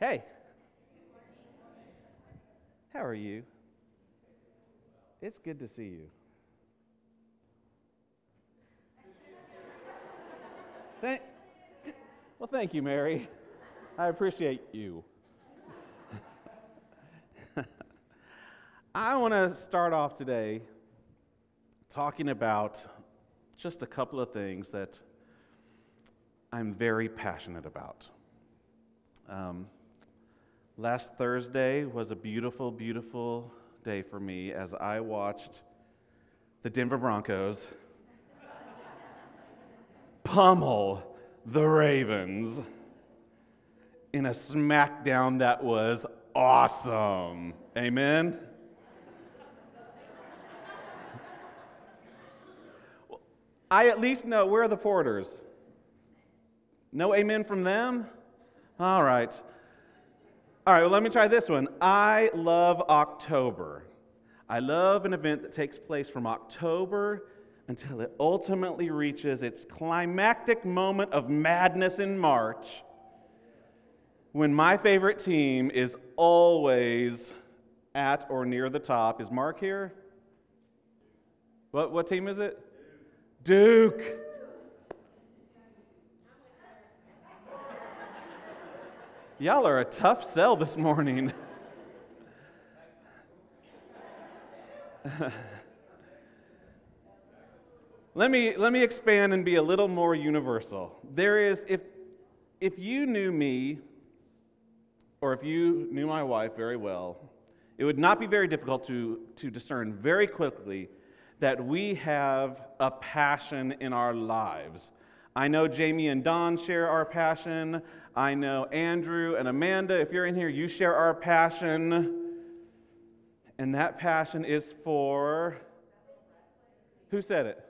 Hey. How are you? It's good to see you. Thank, well, thank you, Mary. I appreciate you. I want to start off today talking about just a couple of things that I'm very passionate about. Um, last Thursday was a beautiful, beautiful day for me as I watched the Denver Broncos pummel the Ravens in a smackdown that was awesome. Amen? I at least know where are the porters? No amen from them? All right. All right, well, let me try this one. I love October. I love an event that takes place from October until it ultimately reaches its climactic moment of madness in March when my favorite team is always at or near the top. Is Mark here? What, what team is it? Duke. Y'all are a tough sell this morning. let, me, let me expand and be a little more universal. There is, if, if you knew me, or if you knew my wife very well, it would not be very difficult to, to discern very quickly that we have a passion in our lives. I know Jamie and Don share our passion. I know Andrew and Amanda, if you're in here, you share our passion. And that passion is for who said it?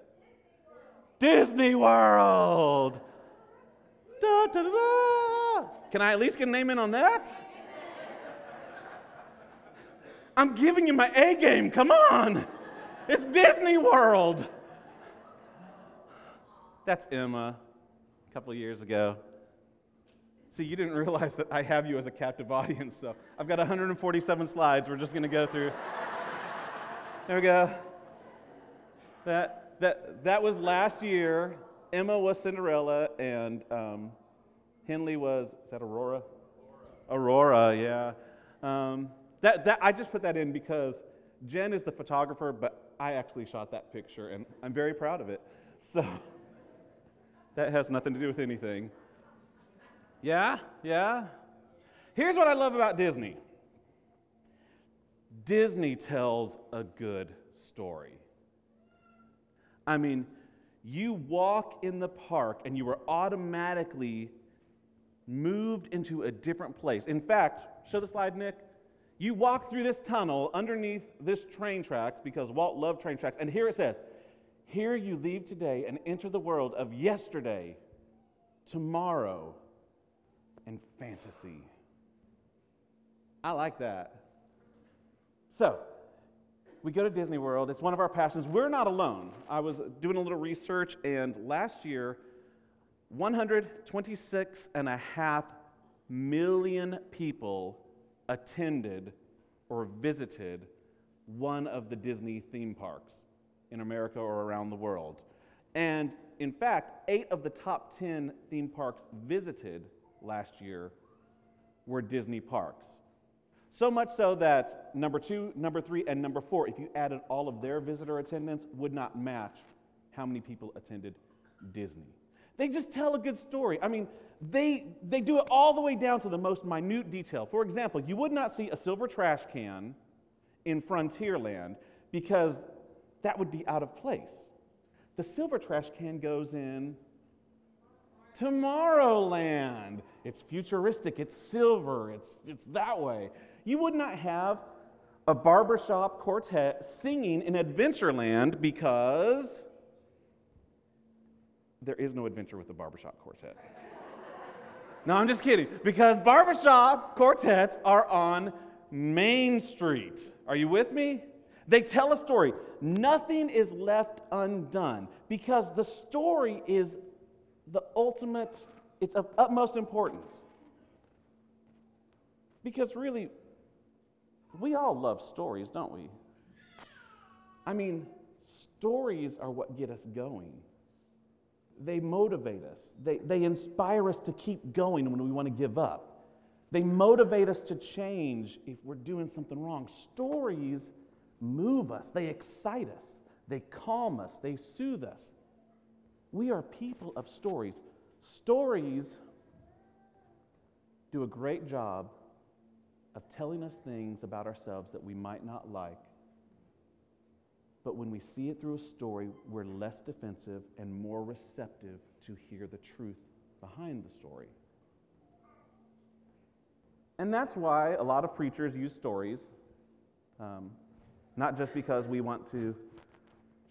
Disney World. Da, da, da, Can I at least get a name in on that? I'm giving you my A game. Come on. It's Disney World. That's Emma a couple years ago. See, you didn't realize that I have you as a captive audience, so I've got 147 slides we're just going to go through. there we go. That, that, that was last year. Emma was Cinderella, and um, Henley was, is that Aurora? Aurora, Aurora yeah. Um, that, that, I just put that in because Jen is the photographer, but I actually shot that picture, and I'm very proud of it. So that has nothing to do with anything. Yeah? Yeah? Here's what I love about Disney Disney tells a good story. I mean, you walk in the park and you are automatically moved into a different place. In fact, show the slide, Nick. You walk through this tunnel underneath this train tracks because Walt loved train tracks, and here it says, Here you leave today and enter the world of yesterday, tomorrow, and fantasy. I like that. So, we go to Disney World. It's one of our passions. We're not alone. I was doing a little research, and last year, 126 and a half million people attended or visited one of the Disney theme parks in America or around the world. And in fact, eight of the top 10 theme parks visited last year were Disney parks. So much so that number two, number three, and number four, if you added all of their visitor attendance, would not match how many people attended Disney. They just tell a good story. I mean, they, they do it all the way down to the most minute detail. For example, you would not see a silver trash can in Frontierland because that would be out of place. The silver trash can goes in Tomorrowland. It's futuristic, it's silver, it's, it's that way. You would not have a barbershop quartet singing in Adventureland because there is no adventure with the barbershop quartet. no, I'm just kidding. Because barbershop quartets are on Main Street. Are you with me? They tell a story. Nothing is left undone because the story is the ultimate, it's of utmost importance. Because really, we all love stories, don't we? I mean, stories are what get us going. They motivate us, they, they inspire us to keep going when we want to give up. They motivate us to change if we're doing something wrong. Stories move us, they excite us, they calm us, they soothe us. We are people of stories. Stories do a great job of telling us things about ourselves that we might not like. But when we see it through a story, we're less defensive and more receptive to hear the truth behind the story. And that's why a lot of preachers use stories, um, not just because we want to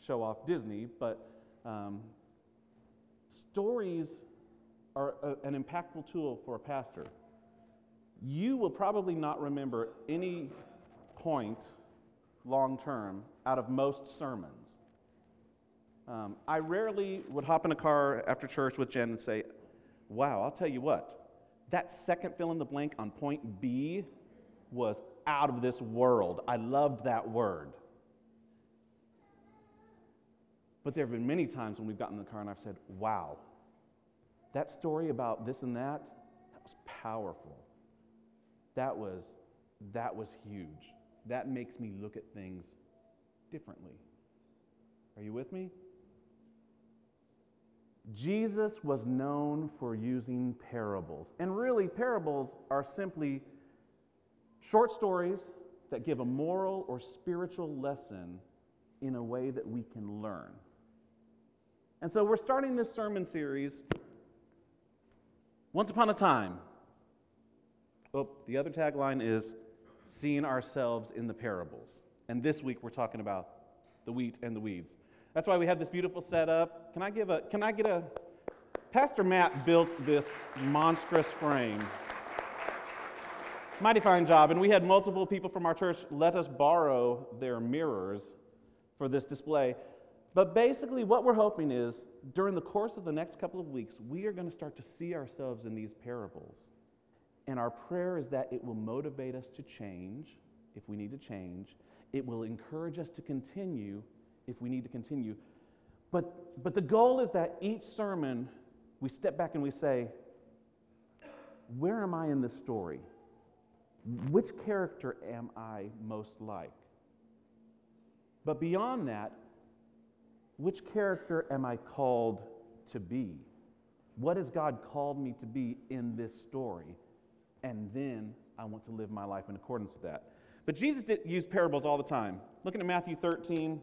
show off Disney, but um, stories are a, an impactful tool for a pastor. You will probably not remember any point long term out of most sermons. Um, I rarely would hop in a car after church with Jen and say, Wow, I'll tell you what, that second fill in the blank on point B was out of this world. I loved that word. But there have been many times when we've gotten in the car and I've said, wow, that story about this and that, that was powerful. That was, that was huge. That makes me look at things differently. Are you with me? Jesus was known for using parables. And really, parables are simply short stories that give a moral or spiritual lesson in a way that we can learn. And so we're starting this sermon series Once Upon a Time. Oh, the other tagline is Seeing Ourselves in the Parables. And this week we're talking about the wheat and the weeds. That's why we have this beautiful setup. Can I give a can I get a Pastor Matt built this monstrous frame. Mighty fine job. And we had multiple people from our church let us borrow their mirrors for this display. But basically, what we're hoping is during the course of the next couple of weeks, we are going to start to see ourselves in these parables. And our prayer is that it will motivate us to change if we need to change. It will encourage us to continue if we need to continue. But, but the goal is that each sermon, we step back and we say, Where am I in this story? Which character am I most like? But beyond that, which character am I called to be? What has God called me to be in this story? And then I want to live my life in accordance with that. But Jesus did use parables all the time. Looking at Matthew 13,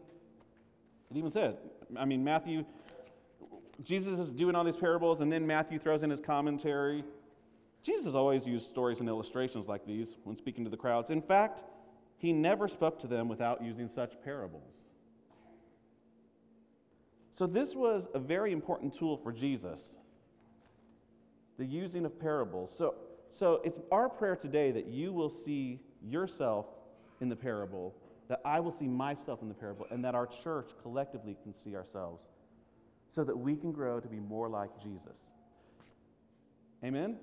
it even said, I mean, Matthew, Jesus is doing all these parables, and then Matthew throws in his commentary. Jesus always used stories and illustrations like these when speaking to the crowds. In fact, he never spoke to them without using such parables. So, this was a very important tool for Jesus the using of parables. So, so, it's our prayer today that you will see yourself in the parable that I will see myself in the parable, and that our church collectively can see ourselves so that we can grow to be more like Jesus. Amen?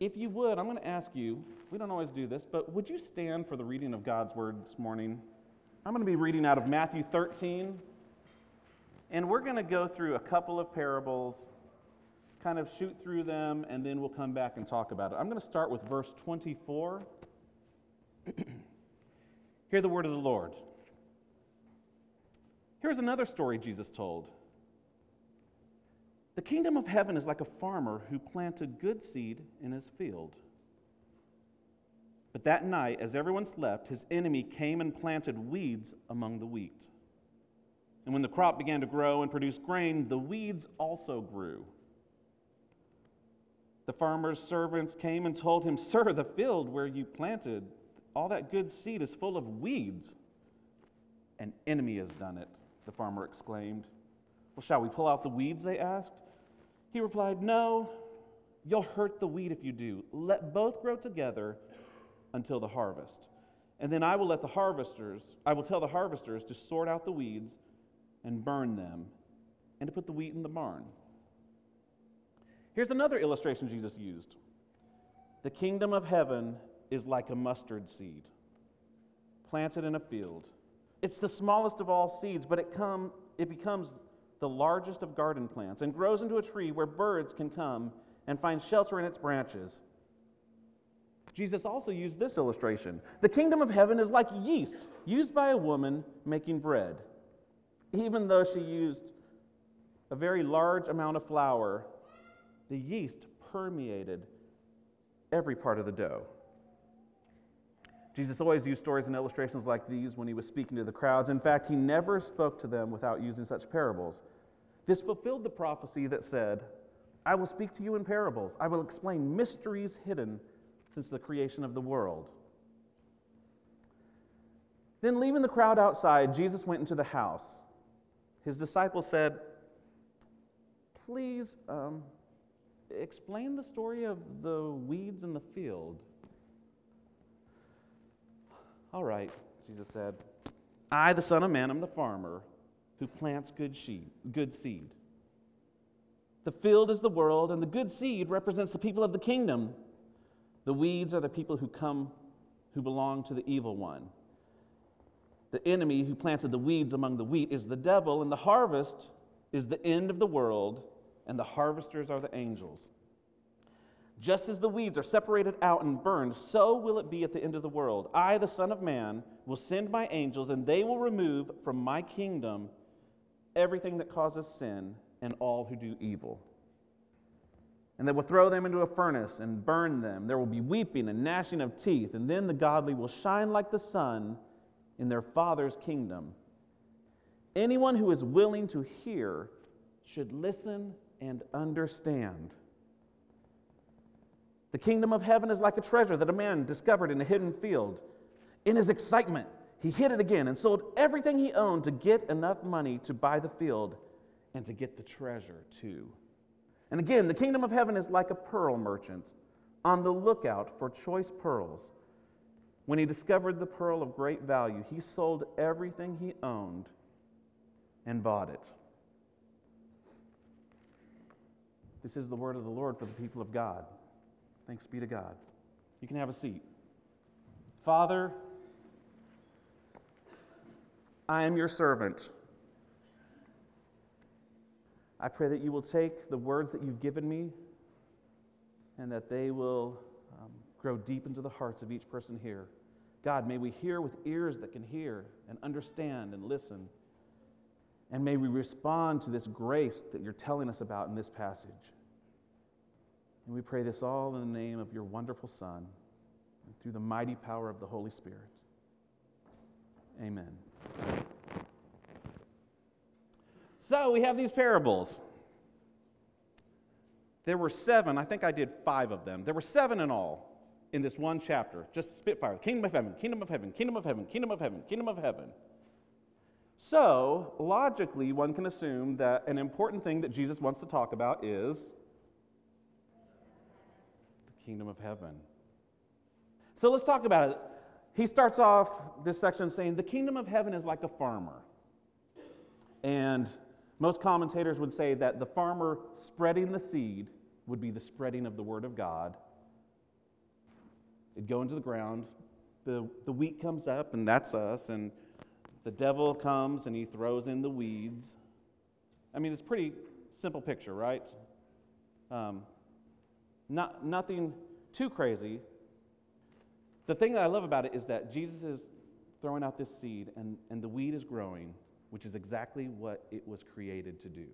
If you would, I'm going to ask you, we don't always do this, but would you stand for the reading of God's word this morning? I'm going to be reading out of Matthew 13, and we're going to go through a couple of parables, kind of shoot through them, and then we'll come back and talk about it. I'm going to start with verse 24. Hear the word of the Lord. Here's another story Jesus told. The kingdom of heaven is like a farmer who planted good seed in his field. But that night, as everyone slept, his enemy came and planted weeds among the wheat. And when the crop began to grow and produce grain, the weeds also grew. The farmer's servants came and told him, Sir, the field where you planted all that good seed is full of weeds. An enemy has done it, the farmer exclaimed. Well, shall we pull out the weeds? They asked. He replied, No, you'll hurt the wheat if you do. Let both grow together until the harvest. And then I will let the harvesters, I will tell the harvesters to sort out the weeds and burn them and to put the wheat in the barn. Here's another illustration Jesus used The kingdom of heaven is like a mustard seed planted in a field. It's the smallest of all seeds, but it, come, it becomes the largest of garden plants and grows into a tree where birds can come and find shelter in its branches. Jesus also used this illustration. The kingdom of heaven is like yeast used by a woman making bread. Even though she used a very large amount of flour, the yeast permeated every part of the dough. Jesus always used stories and illustrations like these when he was speaking to the crowds. In fact, he never spoke to them without using such parables. This fulfilled the prophecy that said, I will speak to you in parables. I will explain mysteries hidden since the creation of the world. Then, leaving the crowd outside, Jesus went into the house. His disciples said, Please um, explain the story of the weeds in the field. All right, Jesus said, I, the Son of Man, am the farmer who plants good, seed, good seed. The field is the world, and the good seed represents the people of the kingdom. The weeds are the people who come, who belong to the evil one. The enemy who planted the weeds among the wheat is the devil, and the harvest is the end of the world, and the harvesters are the angels. Just as the weeds are separated out and burned, so will it be at the end of the world. I, the Son of Man, will send my angels, and they will remove from my kingdom everything that causes sin and all who do evil. And they will throw them into a furnace and burn them. There will be weeping and gnashing of teeth, and then the godly will shine like the sun in their Father's kingdom. Anyone who is willing to hear should listen and understand. The kingdom of heaven is like a treasure that a man discovered in a hidden field. In his excitement, he hid it again and sold everything he owned to get enough money to buy the field and to get the treasure too. And again, the kingdom of heaven is like a pearl merchant on the lookout for choice pearls. When he discovered the pearl of great value, he sold everything he owned and bought it. This is the word of the Lord for the people of God. Thanks be to God. You can have a seat. Father, I am your servant. I pray that you will take the words that you've given me and that they will um, grow deep into the hearts of each person here. God, may we hear with ears that can hear and understand and listen. And may we respond to this grace that you're telling us about in this passage. And we pray this all in the name of your wonderful Son and through the mighty power of the Holy Spirit. Amen. So we have these parables. There were seven, I think I did five of them. There were seven in all in this one chapter. Just spitfire kingdom of heaven, kingdom of heaven, kingdom of heaven, kingdom of heaven, kingdom of heaven. So, logically, one can assume that an important thing that Jesus wants to talk about is the kingdom of heaven. So let's talk about it. He starts off this section saying, The kingdom of heaven is like a farmer. And most commentators would say that the farmer spreading the seed would be the spreading of the word of God. It'd go into the ground, the, the wheat comes up, and that's us, and the devil comes and he throws in the weeds. I mean, it's pretty simple picture, right? Um, not, nothing too crazy. The thing that I love about it is that Jesus is throwing out this seed and, and the weed is growing, which is exactly what it was created to do.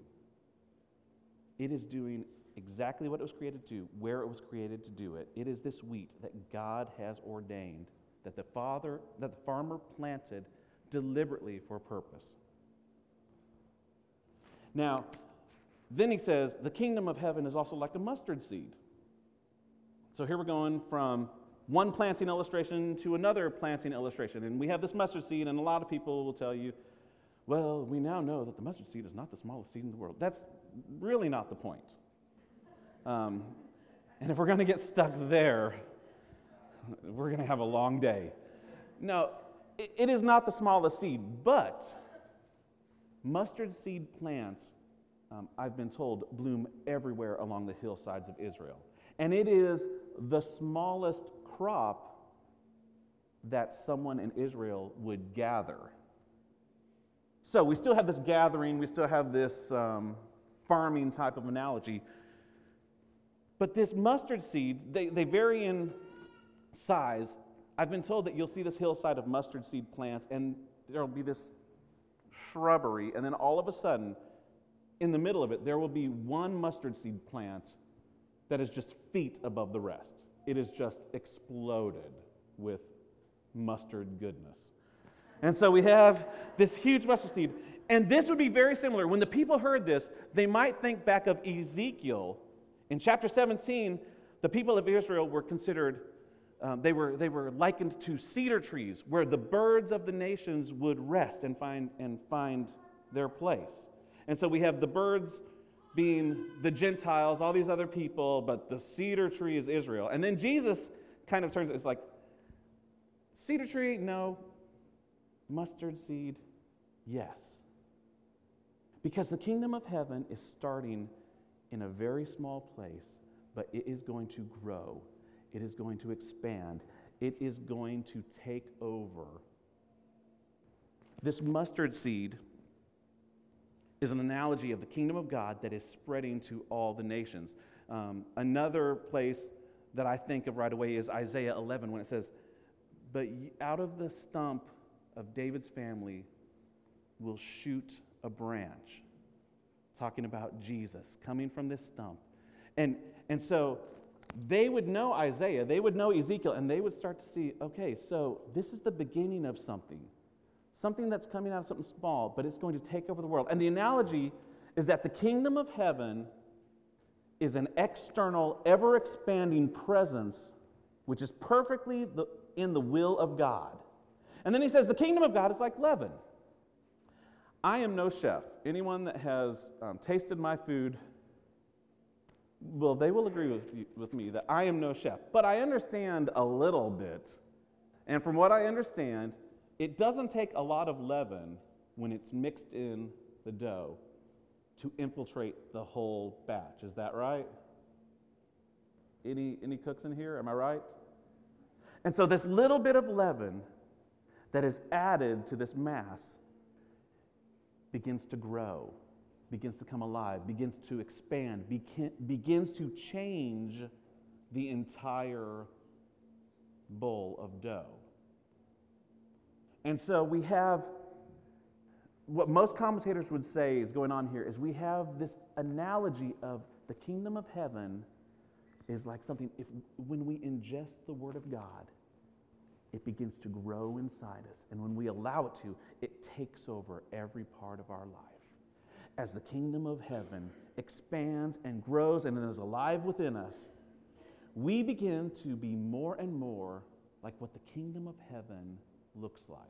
It is doing exactly what it was created to do, where it was created to do it. It is this wheat that God has ordained, that the father, that the farmer planted deliberately for a purpose. Now, then he says, the kingdom of heaven is also like a mustard seed. So here we're going from one planting illustration to another planting illustration. And we have this mustard seed, and a lot of people will tell you, well, we now know that the mustard seed is not the smallest seed in the world. That's really not the point. Um, and if we're going to get stuck there, we're going to have a long day. No, it, is not the smallest seed, but mustard seed plants, um, I've been told, bloom everywhere along the hillsides of Israel. And it is the smallest crop that someone in Israel would gather. So we still have this gathering, we still have this um, farming type of analogy. But this mustard seed, they, they vary in size. I've been told that you'll see this hillside of mustard seed plants, and there'll be this shrubbery, and then all of a sudden, in the middle of it, there will be one mustard seed plant that is just feet above the rest. It is just exploded with mustard goodness. And so we have this huge mustard seed. And this would be very similar. When the people heard this, they might think back of Ezekiel. In chapter 17, the people of Israel were considered, um, they, were, they were likened to cedar trees where the birds of the nations would rest and find, and find their place. And so we have the birds being the Gentiles, all these other people, but the cedar tree is Israel. And then Jesus kind of turns it's like, cedar tree, no. Mustard seed, yes. Because the kingdom of heaven is starting in a very small place, but it is going to grow, it is going to expand, it is going to take over. This mustard seed is an analogy of the kingdom of God that is spreading to all the nations. Um, another place that I think of right away is Isaiah 11 when it says, But out of the stump of David's family will shoot a branch. Talking about Jesus coming from this stump. And, and so they would know Isaiah, they would know Ezekiel, and they would start to see okay, so this is the beginning of something something that's coming out of something small, but it's going to take over the world. And the analogy is that the kingdom of heaven is an external, ever expanding presence which is perfectly the, in the will of God. And then he says the kingdom of God is like leaven. I am no chef. Anyone that has um, tasted my food, well, they will agree with, you, with me that I am no chef. But I understand a little bit. And from what I understand, it doesn't take a lot of leaven when it's mixed in the dough to infiltrate the whole batch. Is that right? Any, any cooks in here? Am I right? And so, this little bit of leaven that is added to this mass begins to grow, begins to come alive, begins to expand, begins to change the entire bowl of dough. And so we have what most commentators would say is going on here is we have this analogy of the kingdom of heaven is like something if when we ingest the word of God it begins to grow inside us and when we allow it to it takes over every part of our life as the kingdom of heaven expands and grows and is alive within us we begin to be more and more like what the kingdom of heaven looks like.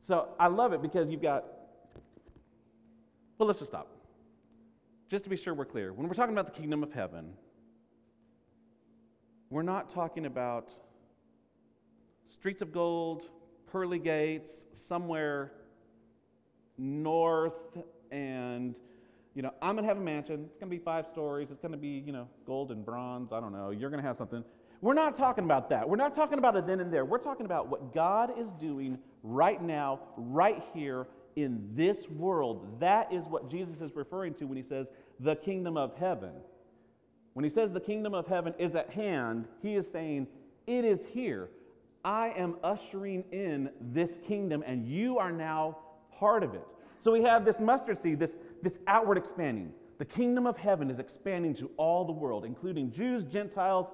So I love it because you've got, well, let's just stop. Just to be sure we're clear, when we're talking about the kingdom of heaven, we're not talking about streets of gold, pearly gates, somewhere north and you know i'm going to have a mansion it's going to be five stories it's going to be you know gold and bronze i don't know you're going to have something we're not talking about that. We're not talking about it then and there. We're talking about what God is doing right now, right here in this world. That is what Jesus is referring to when he says the kingdom of heaven. When he says the kingdom of heaven is at hand, he is saying it is here. I am ushering in this kingdom, and you are now part of it. So we have this mustard seed, this, this outward expanding. The kingdom of heaven is expanding to all the world, including Jews, Gentiles,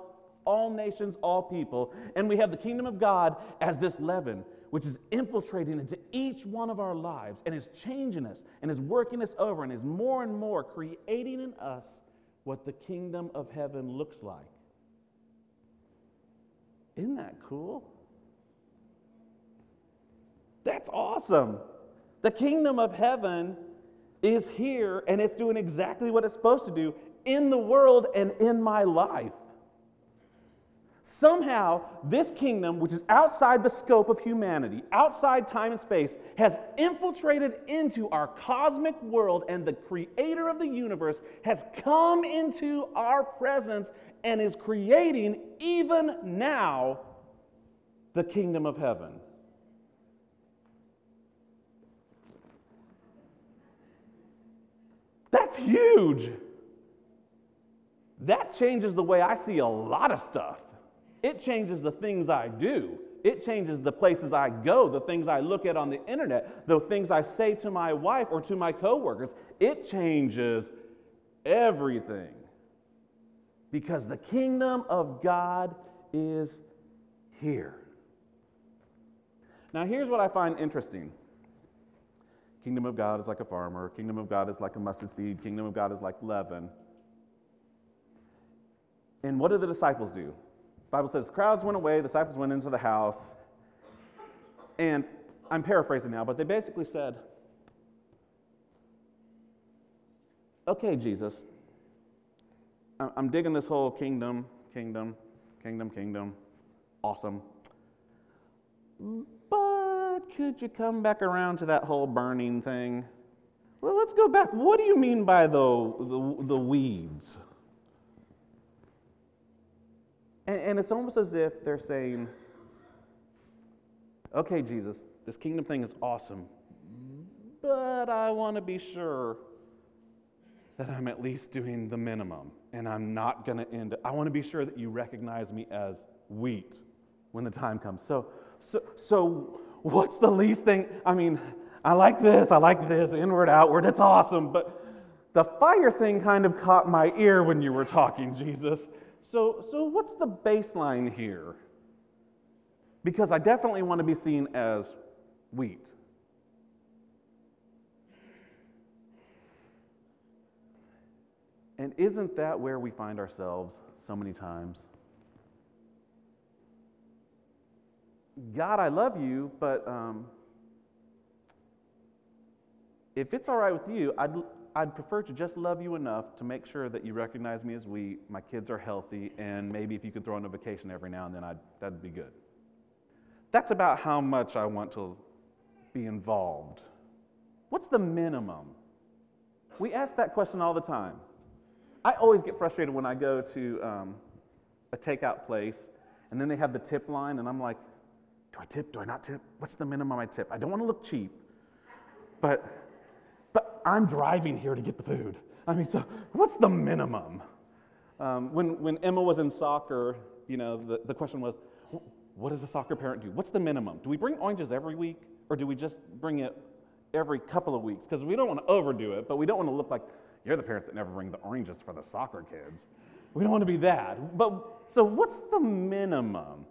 all nations, all people. And we have the kingdom of God as this leaven, which is infiltrating into each one of our lives and is changing us and is working us over and is more and more creating in us what the kingdom of heaven looks like. Isn't that cool? That's awesome. The kingdom of heaven is here and it's doing exactly what it's supposed to do in the world and in my life. Somehow, this kingdom, which is outside the scope of humanity, outside time and space, has infiltrated into our cosmic world, and the creator of the universe has come into our presence and is creating, even now, the kingdom of heaven. That's huge. That changes the way I see a lot of stuff. It changes the things I do. It changes the places I go, the things I look at on the internet, the things I say to my wife or to my coworkers. It changes everything. Because the kingdom of God is here. Now, here's what I find interesting. Kingdom of God is like a farmer. Kingdom of God is like a mustard seed. Kingdom of God is like leaven. And what do the disciples do? Bible says the crowds went away, the disciples went into the house, and I'm paraphrasing now, but they basically said, Okay, Jesus, I'm digging this whole kingdom, kingdom, kingdom, kingdom, awesome. But could you come back around to that whole burning thing? Well, let's go back. What do you mean by the, the, the weeds? And, and it's almost as if they're saying, okay, Jesus, this kingdom thing is awesome, but I want to be sure that I'm at least doing the minimum and I'm not going to end. I want to be sure that you recognize me as wheat when the time comes. So, so, so what's the least thing? I mean, I like this, I like this, inward, outward, it's awesome, but the fire thing kind of caught my ear when you were talking, Jesus. So, so what's the baseline here? Because I definitely want to be seen as wheat. And isn't that where we find ourselves so many times? God, I love you, but um, if it's all right with you, I'd, I'd prefer to just love you enough to make sure that you recognize me as we, my kids are healthy, and maybe if you could throw in a vacation every now and then, I'd, that'd be good. That's about how much I want to be involved. What's the minimum? We ask that question all the time. I always get frustrated when I go to um, a takeout place and then they have the tip line, and I'm like, do I tip? Do I not tip? What's the minimum I tip? I don't want to look cheap, but but I'm driving here to get the food. I mean, so what's the minimum? Um, when, when Emma was in soccer, you know, the, the question was, what does a soccer parent do? What's the minimum? Do we bring oranges every week or do we just bring it every couple of weeks? Because we don't want to overdo it, but we don't want to look like you're the parents that never bring the oranges for the soccer kids. We don't want to be that. But so what's the minimum?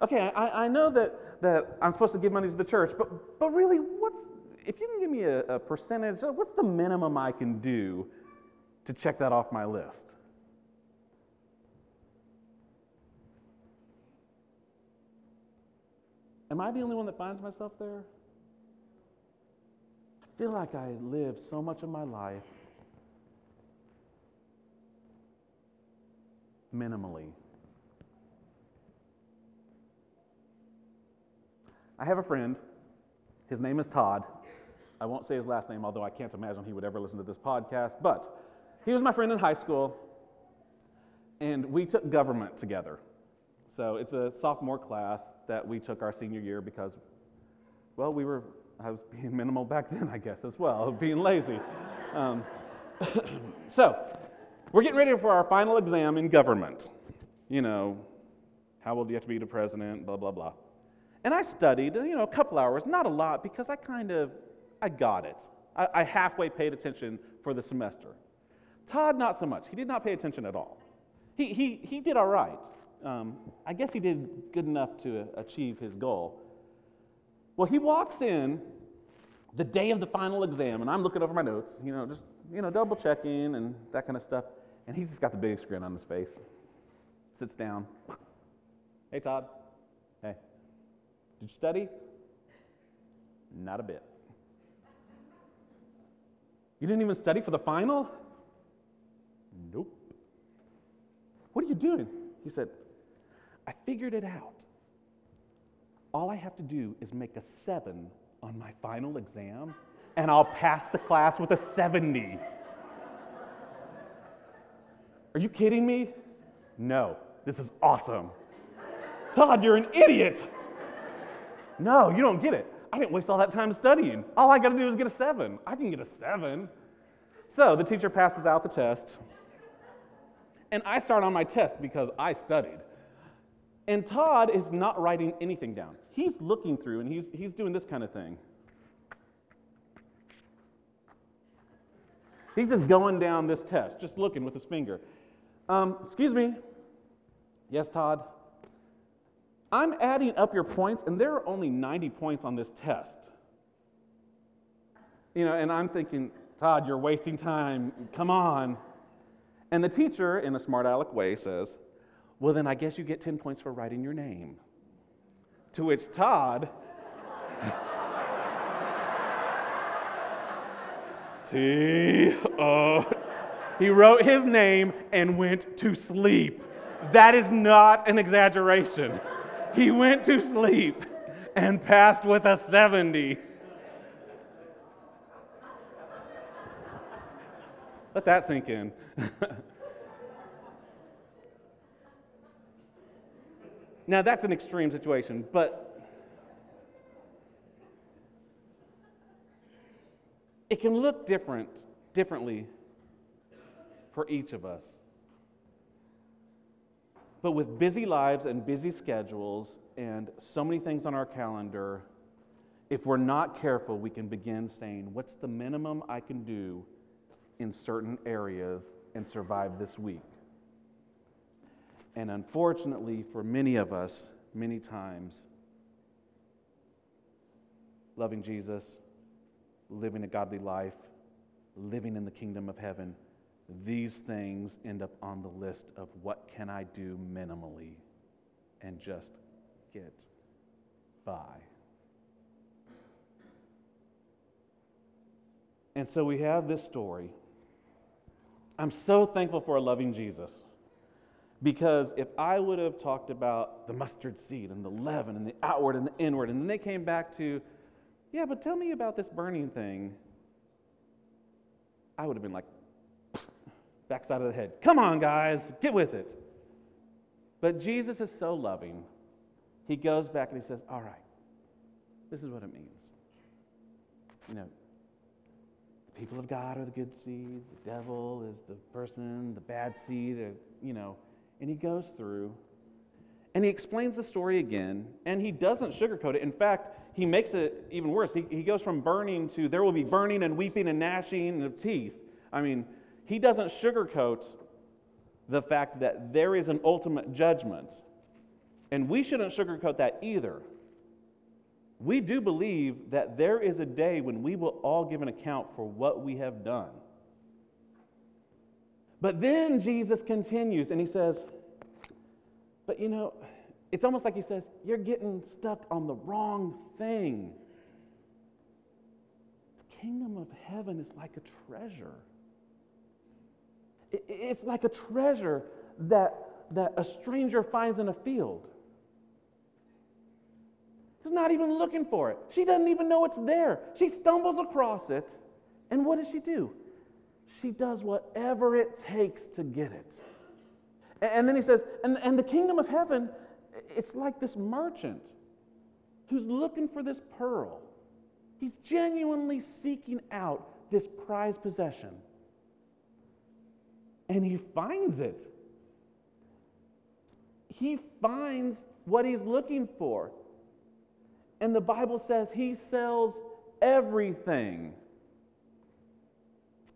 Okay, I, I know that, that I'm supposed to give money to the church, but, but really, what's, if you can give me a, a percentage, uh, what's the minimum I can do to check that off my list? Am I the only one that finds myself there? I feel like I live so much of my life minimally. I have a friend. His name is Todd. I won't say his last name, although I can't imagine he would ever listen to this podcast. But he was my friend in high school, and we took government together. So it's a sophomore class that we took our senior year because, well, we were, I was being minimal back then, I guess, as well, being lazy. Um, so we're getting ready for our final exam in government. You know, how old do you have to be to president, blah, blah, blah. And I studied, you know, a couple hours, not a lot, because I kind of I got it. I, I halfway paid attention for the semester. Todd, not so much. He did not pay attention at all. He, he, he did all right. Um, I guess he did good enough to achieve his goal. Well, he walks in the day of the final exam, and I'm looking over my notes, you know, just, you know, double checking and that kind of stuff. And he's just got the biggest grin on his face. Sits down. Hey, Todd. Hey. Did you study? Not a bit. You didn't even study for the final? Nope. What are you doing? He said, I figured it out. All I have to do is make a seven on my final exam, and I'll pass the class with a 70. Are you kidding me? No, this is awesome. Todd, you're an idiot. No, you don't get it. I didn't waste all that time studying. All I got to do is get a seven. I can get a seven. So the teacher passes out the test, and I start on my test because I studied. And Todd is not writing anything down. He's looking through and he's, he's doing this kind of thing. He's just going down this test, just looking with his finger. Um, excuse me. Yes, Todd. I'm adding up your points, and there are only 90 points on this test. You know, and I'm thinking, Todd, you're wasting time. Come on. And the teacher, in a smart aleck way, says, Well, then I guess you get 10 points for writing your name. To which Todd, T O, he wrote his name and went to sleep. That is not an exaggeration. He went to sleep and passed with a 70. Let that sink in. now, that's an extreme situation, but it can look different, differently for each of us. But with busy lives and busy schedules and so many things on our calendar, if we're not careful, we can begin saying, What's the minimum I can do in certain areas and survive this week? And unfortunately, for many of us, many times, loving Jesus, living a godly life, living in the kingdom of heaven these things end up on the list of what can I do minimally and just get by. And so we have this story. I'm so thankful for a loving Jesus. Because if I would have talked about the mustard seed and the leaven and the outward and the inward, and then they came back to, yeah, but tell me about this burning thing, I would have been like, backside of the head. Come on, guys, get with it. But Jesus is so loving. He goes back and he says, All right, this is what it means. You know, the people of God are the good seed, the devil is the person, the bad seed, uh, you know. And he goes through and he explains the story again, and he doesn't sugarcoat it. In fact, he makes it even worse. He, he goes from burning to there will be burning and weeping and gnashing of teeth. I mean, he doesn't sugarcoat the fact that there is an ultimate judgment. And we shouldn't sugarcoat that either. We do believe that there is a day when we will all give an account for what we have done. But then Jesus continues and he says, But you know, it's almost like he says, You're getting stuck on the wrong thing. The kingdom of heaven is like a treasure. It's like a treasure that, that a stranger finds in a field. He's not even looking for it. She doesn't even know it's there. She stumbles across it, and what does she do? She does whatever it takes to get it. And then he says, and, and the kingdom of heaven, it's like this merchant who's looking for this pearl. He's genuinely seeking out this prized possession and he finds it. He finds what he's looking for. And the Bible says he sells everything.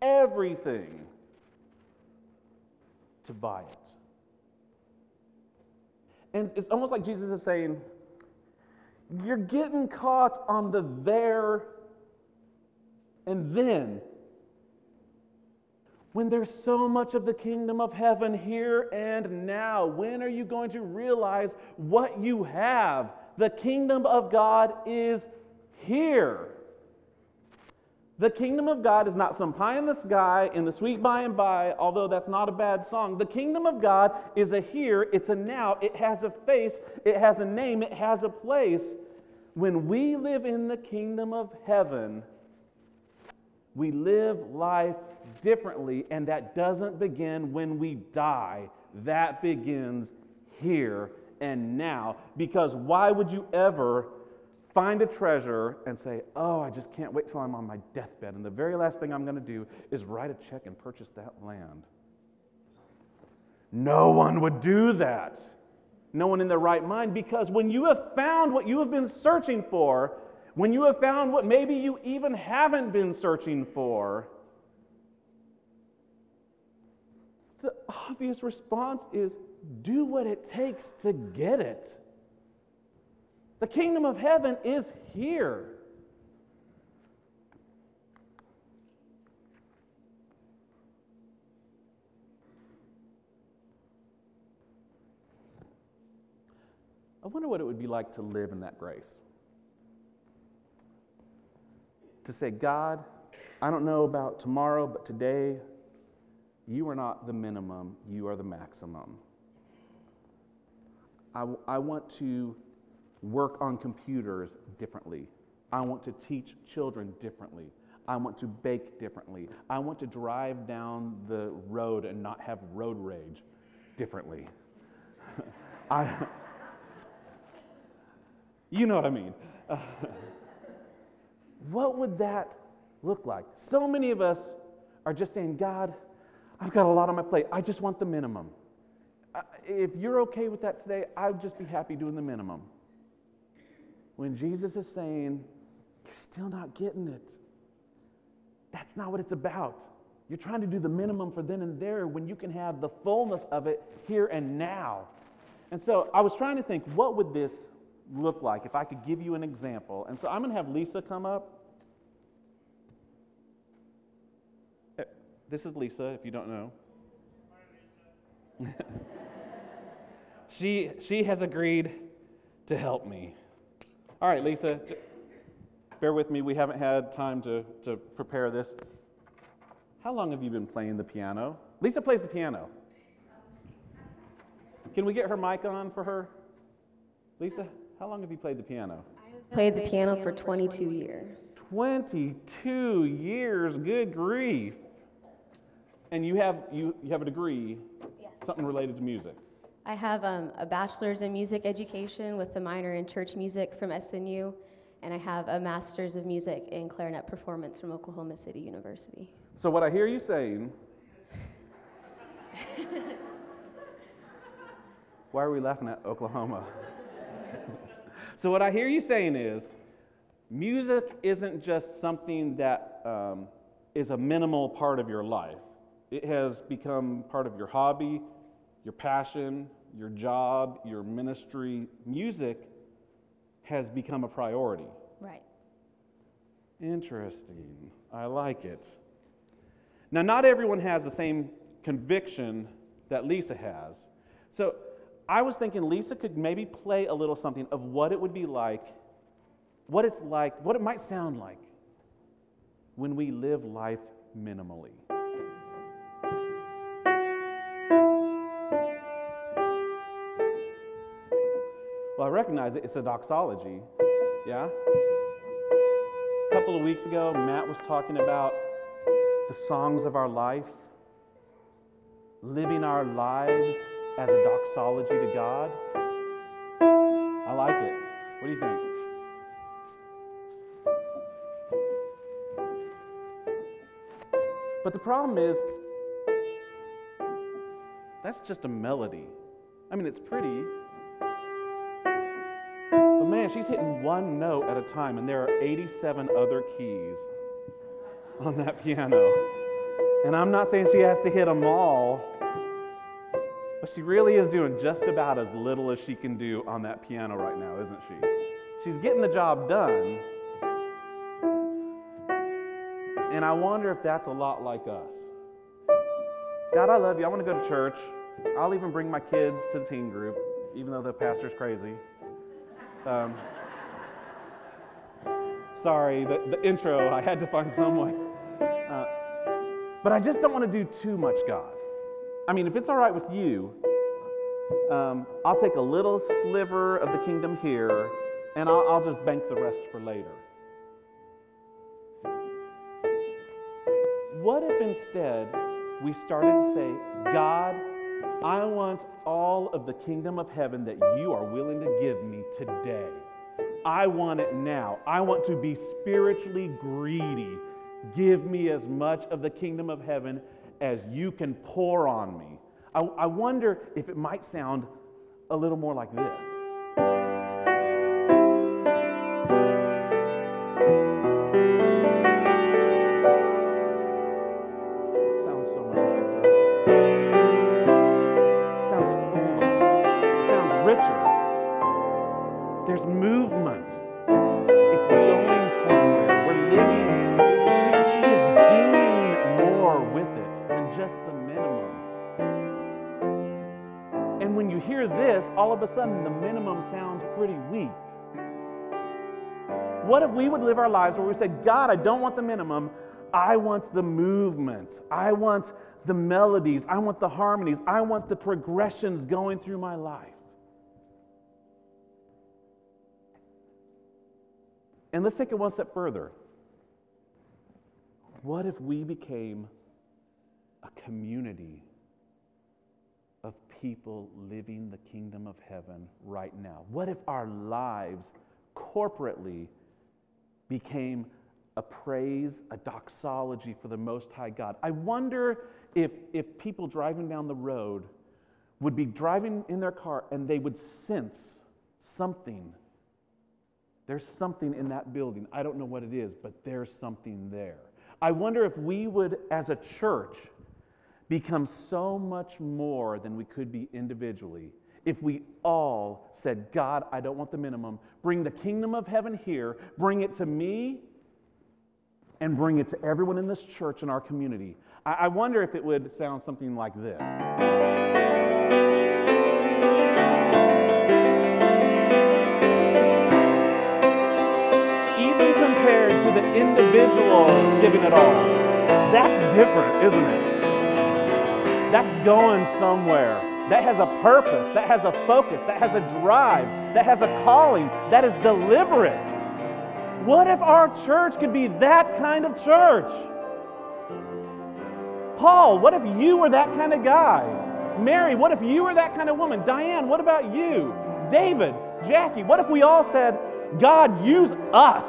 Everything to buy it. And it's almost like Jesus is saying, You're getting caught on the there and then when there's so much of the kingdom of heaven here and now? When are you going to realize what you have? The kingdom of God is here. The kingdom of God is not some pie in the sky in the sweet by and by, although that's not a bad song. The kingdom of God is a here, it's a now, it has a face, it has a name, it has a place. When we live in the kingdom of heaven, we live life differently, and that doesn't begin when we die. That begins here and now. Because why would you ever find a treasure and say, Oh, I just can't wait till I'm on my deathbed, and the very last thing I'm going to do is write a check and purchase that land? No one would do that. No one in their right mind, because when you have found what you have been searching for, when you have found what maybe you even haven't been searching for, the obvious response is do what it takes to get it. The kingdom of heaven is here. I wonder what it would be like to live in that grace. To say, God, I don't know about tomorrow, but today, you are not the minimum, you are the maximum. I, I want to work on computers differently. I want to teach children differently. I want to bake differently. I want to drive down the road and not have road rage differently. I, you know what I mean. what would that look like? So many of us are just saying, God, I've got a lot on my plate. I just want the minimum. If you're okay with that today, I would just be happy doing the minimum. When Jesus is saying, You're still not getting it, that's not what it's about. You're trying to do the minimum for then and there when you can have the fullness of it here and now. And so I was trying to think, what would this look like if I could give you an example? And so I'm going to have Lisa come up. This is Lisa, if you don't know. she, she has agreed to help me. All right, Lisa, bear with me. We haven't had time to, to prepare this. How long have you been playing the piano? Lisa plays the piano. Can we get her mic on for her? Lisa, how long have you played the piano? Played the piano for 22 years. 22 years, good grief. And you have, you, you have a degree, Yes. something related to music. I have um, a bachelor's in music education with a minor in church music from SNU, and I have a master's of music in clarinet performance from Oklahoma City University. So, what I hear you saying, why are we laughing at Oklahoma? so, what I hear you saying is, music isn't just something that um, is a minimal part of your life. It has become part of your hobby, your passion, your job, your ministry. Music has become a priority. Right. Interesting. I like it. Now, not everyone has the same conviction that Lisa has. So, I was thinking Lisa could maybe play a little something of what it would be like, what it's like, what it might sound like when we live life minimally. Recognize it. It's a doxology. Yeah? A couple of weeks ago, Matt was talking about the songs of our life, living our lives as a doxology to God. I like it. What do you think? But the problem is, that's just a melody. I mean, it's pretty. Man, she's hitting one note at a time, and there are 87 other keys on that piano. And I'm not saying she has to hit them all, but she really is doing just about as little as she can do on that piano right now, isn't she? She's getting the job done. And I wonder if that's a lot like us. God, I love you. I want to go to church. I'll even bring my kids to the teen group, even though the pastor's crazy. Um, Sorry, the, the intro, I had to find some way. Uh, but I just don't want to do too much, God. I mean, if it's all right with you, um, I'll take a little sliver of the kingdom here, and I'll, I'll just bank the rest for later. What if instead we started to say, God, I want all of the kingdom of heaven that you are willing to give me today. I want it now. I want to be spiritually greedy. Give me as much of the kingdom of heaven as you can pour on me. I, I wonder if it might sound a little more like this. Sudden the minimum sounds pretty weak. What if we would live our lives where we say, God, I don't want the minimum. I want the movement. I want the melodies. I want the harmonies. I want the progressions going through my life. And let's take it one step further. What if we became a community of people living the kingdom of heaven right now? What if our lives corporately became a praise, a doxology for the Most High God? I wonder if, if people driving down the road would be driving in their car and they would sense something there's something in that building. I don't know what it is, but there's something there. I wonder if we would, as a church, become so much more than we could be individually if we all said, God, I don't want the minimum. Bring the kingdom of heaven here, bring it to me, and bring it to everyone in this church and our community. I, I wonder if it would sound something like this. even compared to the individual giving it all. That's different, isn't it? That's going somewhere. That has a purpose, that has a focus, that has a drive, that has a calling, that is deliberate. What if our church could be that kind of church? Paul, what if you were that kind of guy? Mary, what if you were that kind of woman? Diane, what about you? David, Jackie, what if we all said, God, use us?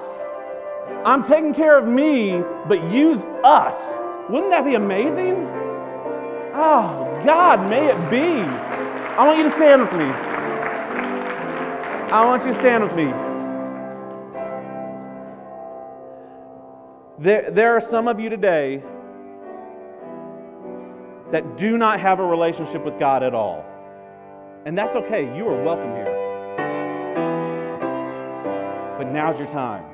I'm taking care of me, but use us. Wouldn't that be amazing? Oh, God, may it be. I want you to stand with me. I want you to stand with me. There, there are some of you today that do not have a relationship with God at all. And that's okay. You are welcome here. But now's your time.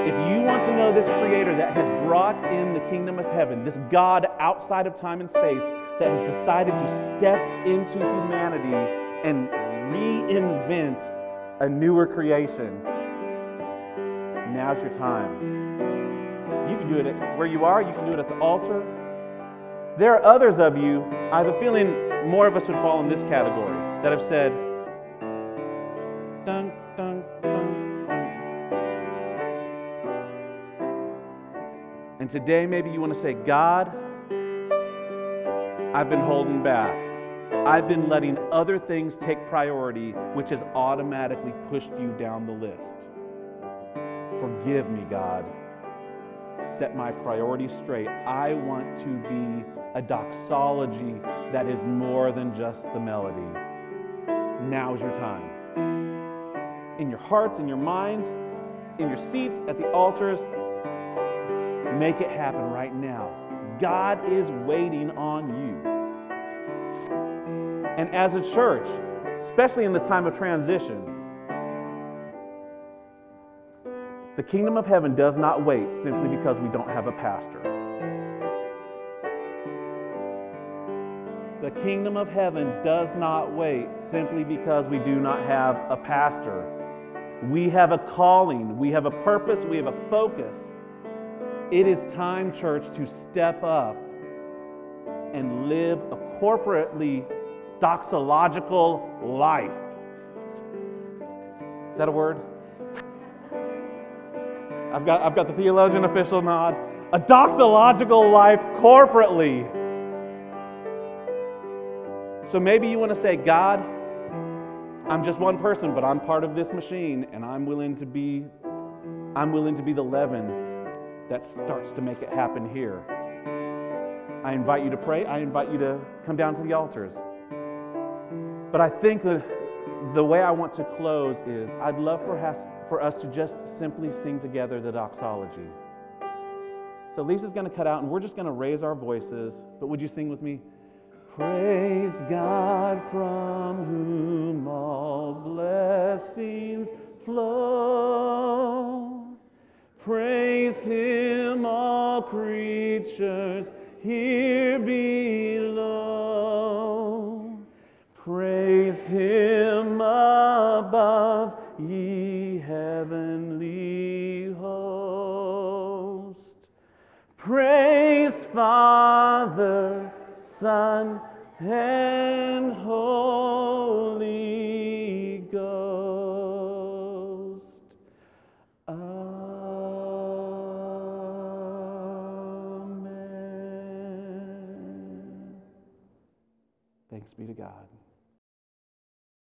If you want to know this Creator that has brought in the kingdom of heaven, this God outside of time and space that has decided to step into humanity and reinvent a newer creation, now's your time. You can do it where you are, you can do it at the altar. There are others of you, I have a feeling more of us would fall in this category, that have said, Today, maybe you want to say, God, I've been holding back. I've been letting other things take priority, which has automatically pushed you down the list. Forgive me, God. Set my priorities straight. I want to be a doxology that is more than just the melody. Now's your time. In your hearts, in your minds, in your seats, at the altars, make it happen right now. God is waiting on you. And as a church, especially in this time of transition, the kingdom of heaven does not wait simply because we don't have a pastor. The kingdom of heaven does not wait simply because we do not have a pastor. We have a calling, we have a purpose, we have a focus. It is time, church, to step up and live a corporately doxological life. Is that a word? I've got, I've got the theologian official nod. A doxological life corporately. So maybe you want to say, God, I'm just one person, but I'm part of this machine, and I'm willing to be, I'm willing to be the leaven that starts to make it happen here. I invite you to pray. I invite you to come down to the altars. But I think that the way I want to close is I'd love for us, for us to just simply sing together the doxology. So Lisa's going to cut out, and we're just going to raise our voices. But would you sing with me? Praise God from whom all blessings flow. Praise Him, all creatures here below. Praise Him above, ye heavenly host. Praise Father, Son, and